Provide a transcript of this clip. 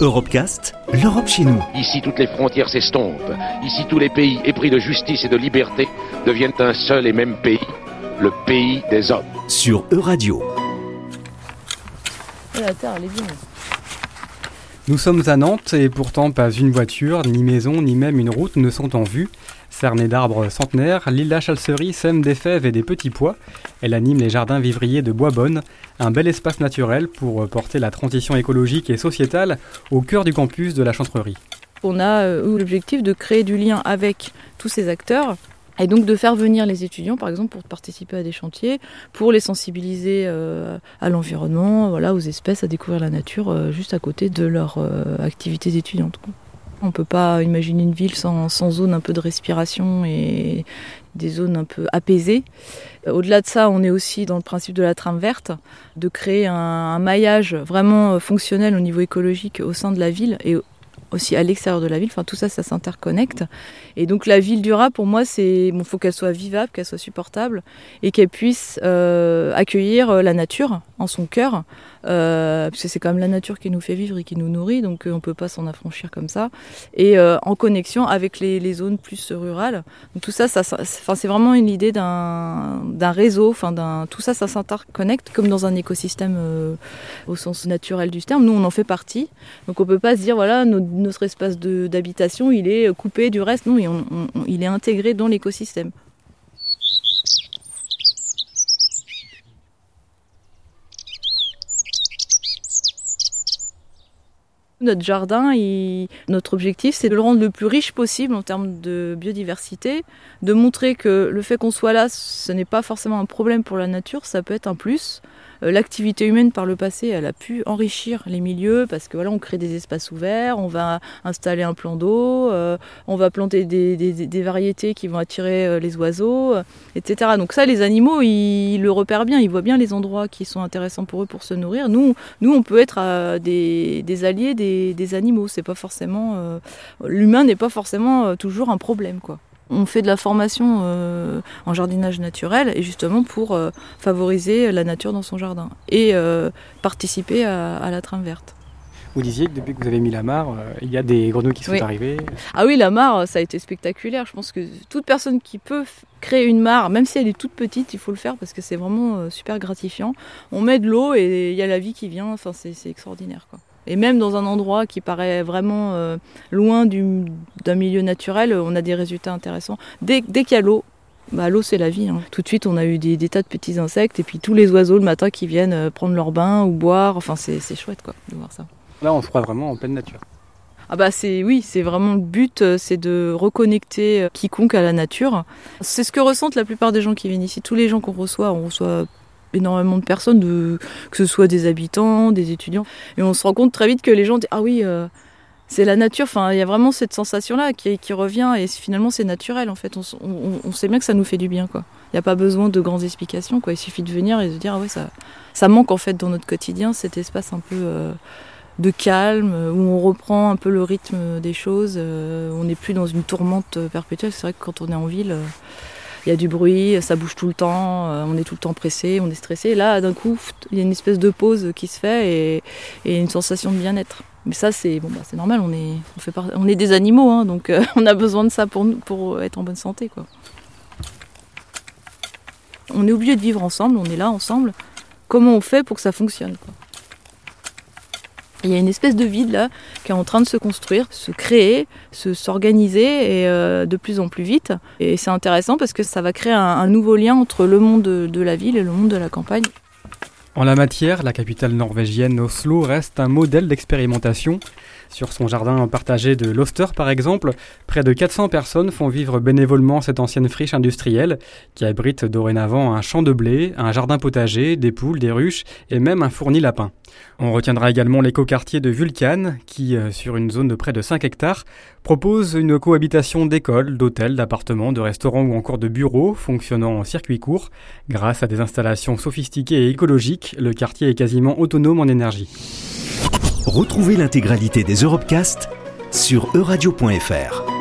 Europecast, l'Europe chez nous. Ici, toutes les frontières s'estompent. Ici, tous les pays épris de justice et de liberté deviennent un seul et même pays, le pays des hommes. Sur Euradio. La terre, elle est bien. Nous sommes à Nantes et pourtant pas une voiture, ni maison, ni même une route ne sont en vue. Cernée d'arbres centenaires, Lila Chalcerie sème des fèves et des petits pois. Elle anime les jardins vivriers de Boisbonne, un bel espace naturel pour porter la transition écologique et sociétale au cœur du campus de la Chantrerie. On a euh, l'objectif de créer du lien avec tous ces acteurs et donc de faire venir les étudiants, par exemple, pour participer à des chantiers, pour les sensibiliser euh, à l'environnement, voilà, aux espèces, à découvrir la nature, euh, juste à côté de leur euh, activité étudiante. quoi. On ne peut pas imaginer une ville sans, zone un peu de respiration et des zones un peu apaisées. Euh, Au-delà de ça, on est aussi dans le principe de la trame verte, de créer un, un maillage vraiment fonctionnel au niveau écologique au sein de la ville et aussi à l'extérieur de la ville. Enfin, tout ça, ça s'interconnecte. Et donc, la ville durable, pour moi, c'est bon, faut qu'elle soit vivable, qu'elle soit supportable et qu'elle puisse euh, accueillir euh, la nature en son cœur, euh, parce que c'est quand même la nature qui nous fait vivre et qui nous nourrit, donc euh, on peut pas s'en affranchir comme ça. Et en connexion avec les, zones plus rurales. Donc, tout ça, ça, c'est vraiment une idée d'un réseau. Enfin, d'un tout ça, ça s'interconnecte comme dans un écosystème au sens naturel du terme. Nous, on en fait partie. Donc on peut pas se dire voilà notre, notre espace d'habitation il est coupé du reste. Non, il, est intégré dans l'écosystème. Notre jardin, notre objectif, c'est de le rendre le plus riche possible en termes de biodiversité, de montrer que le fait qu'on soit là, ce n'est pas forcément un problème pour la nature, ça peut être un plus. Euh, L'activité humaine par le passé, elle a pu enrichir les milieux parce que voilà, on crée des espaces ouverts, on va installer un plan d'eau, euh, on va planter des, variétés qui vont attirer euh, les oiseaux, etc. Donc ça, les animaux, ils, le repèrent bien, ils voient bien les endroits qui sont intéressants pour eux pour se nourrir. Nous, nous, on peut être des, des alliés des, animaux. C'est pas forcément l'humain n'est pas forcément toujours un problème, quoi. On fait de la formation euh, en jardinage naturel et justement pour euh, favoriser la nature dans son jardin et euh, participer à, à la trame verte. Vous disiez que depuis que vous avez mis la mare, il y a des grenouilles qui sont Oui. arrivées. Ah oui, la mare, ça a été spectaculaire. Je pense que toute personne qui peut créer une mare, même si elle est toute petite, il faut le faire parce que c'est vraiment super gratifiant. On met de l'eau et il y a la vie qui vient. Enfin, c'est c'est extraordinaire, quoi. Et même dans un endroit qui paraît vraiment euh, loin du- d'un milieu naturel, on a des résultats intéressants. Dès, dès qu'il y a l'eau, bah, l'eau c'est la vie. hein. Tout de suite, on a eu des, des tas de petits insectes et puis tous les oiseaux le matin qui viennent euh, prendre leur bain ou boire. Enfin, c'est chouette, quoi, de voir ça. Là, on se croit vraiment en pleine nature. Ah bah c'est oui, c'est vraiment le but, euh, c'est de reconnecter euh, quiconque à la nature. C'est ce que ressentent la plupart des gens qui viennent ici. Tous les gens qu'on reçoit, on reçoit énormément de personnes, que ce soit des habitants, des étudiants, et on se rend compte très vite que les gens disent ah oui. euh, c'est la nature, enfin, il y a vraiment cette sensation-là qui, qui revient et finalement c'est naturel en fait. On, on- on sait bien que ça nous fait du bien quoi. Il n'y a pas besoin de grandes explications quoi. Il suffit de venir et de dire ah ouais ça, ça manque en fait dans notre quotidien cet espace un peu euh, de calme, euh, où on reprend un peu le rythme des choses. euh, on n'est plus dans une tourmente euh, perpétuelle. C'est vrai que quand on est en ville, euh, il y a du bruit, ça bouge tout le temps, euh, on est tout le temps pressé, on est stressé. Là, d'un coup, il y a une espèce de pause qui se fait et, une sensation de bien-être. Mais ça, c'est bon, bah, c'est normal. On est, des animaux, hein, donc euh, on a besoin de ça pour être en bonne santé. On est obligé de vivre ensemble. On est là ensemble. Comment on fait pour que ça fonctionne, il y a une espèce de vide là qui est en train de se construire, se créer, se s'organiser et euh, de plus en plus vite. Et c'est intéressant parce que ça va créer un, nouveau lien entre le monde de, de la ville et le monde de la campagne. En la matière, la capitale norvégienne Oslo reste un modèle d'expérimentation. Sur son jardin partagé de Loster par exemple, près de 400 personnes font vivre bénévolement cette ancienne friche industrielle qui abrite dorénavant un champ de blé, un jardin potager, des poules, des ruches et même un fourni lapin. On retiendra également l'écoquartier de Vulcan qui, euh, sur une zone de près de 5 hectares, propose une cohabitation d'écoles, d'hôtels, d'appartements, de restaurants ou encore de bureaux fonctionnant en circuit court. Grâce à des installations sophistiquées et écologiques, le quartier est quasiment autonome en énergie. Retrouvez l'intégralité des Europecast sur euradio.fr.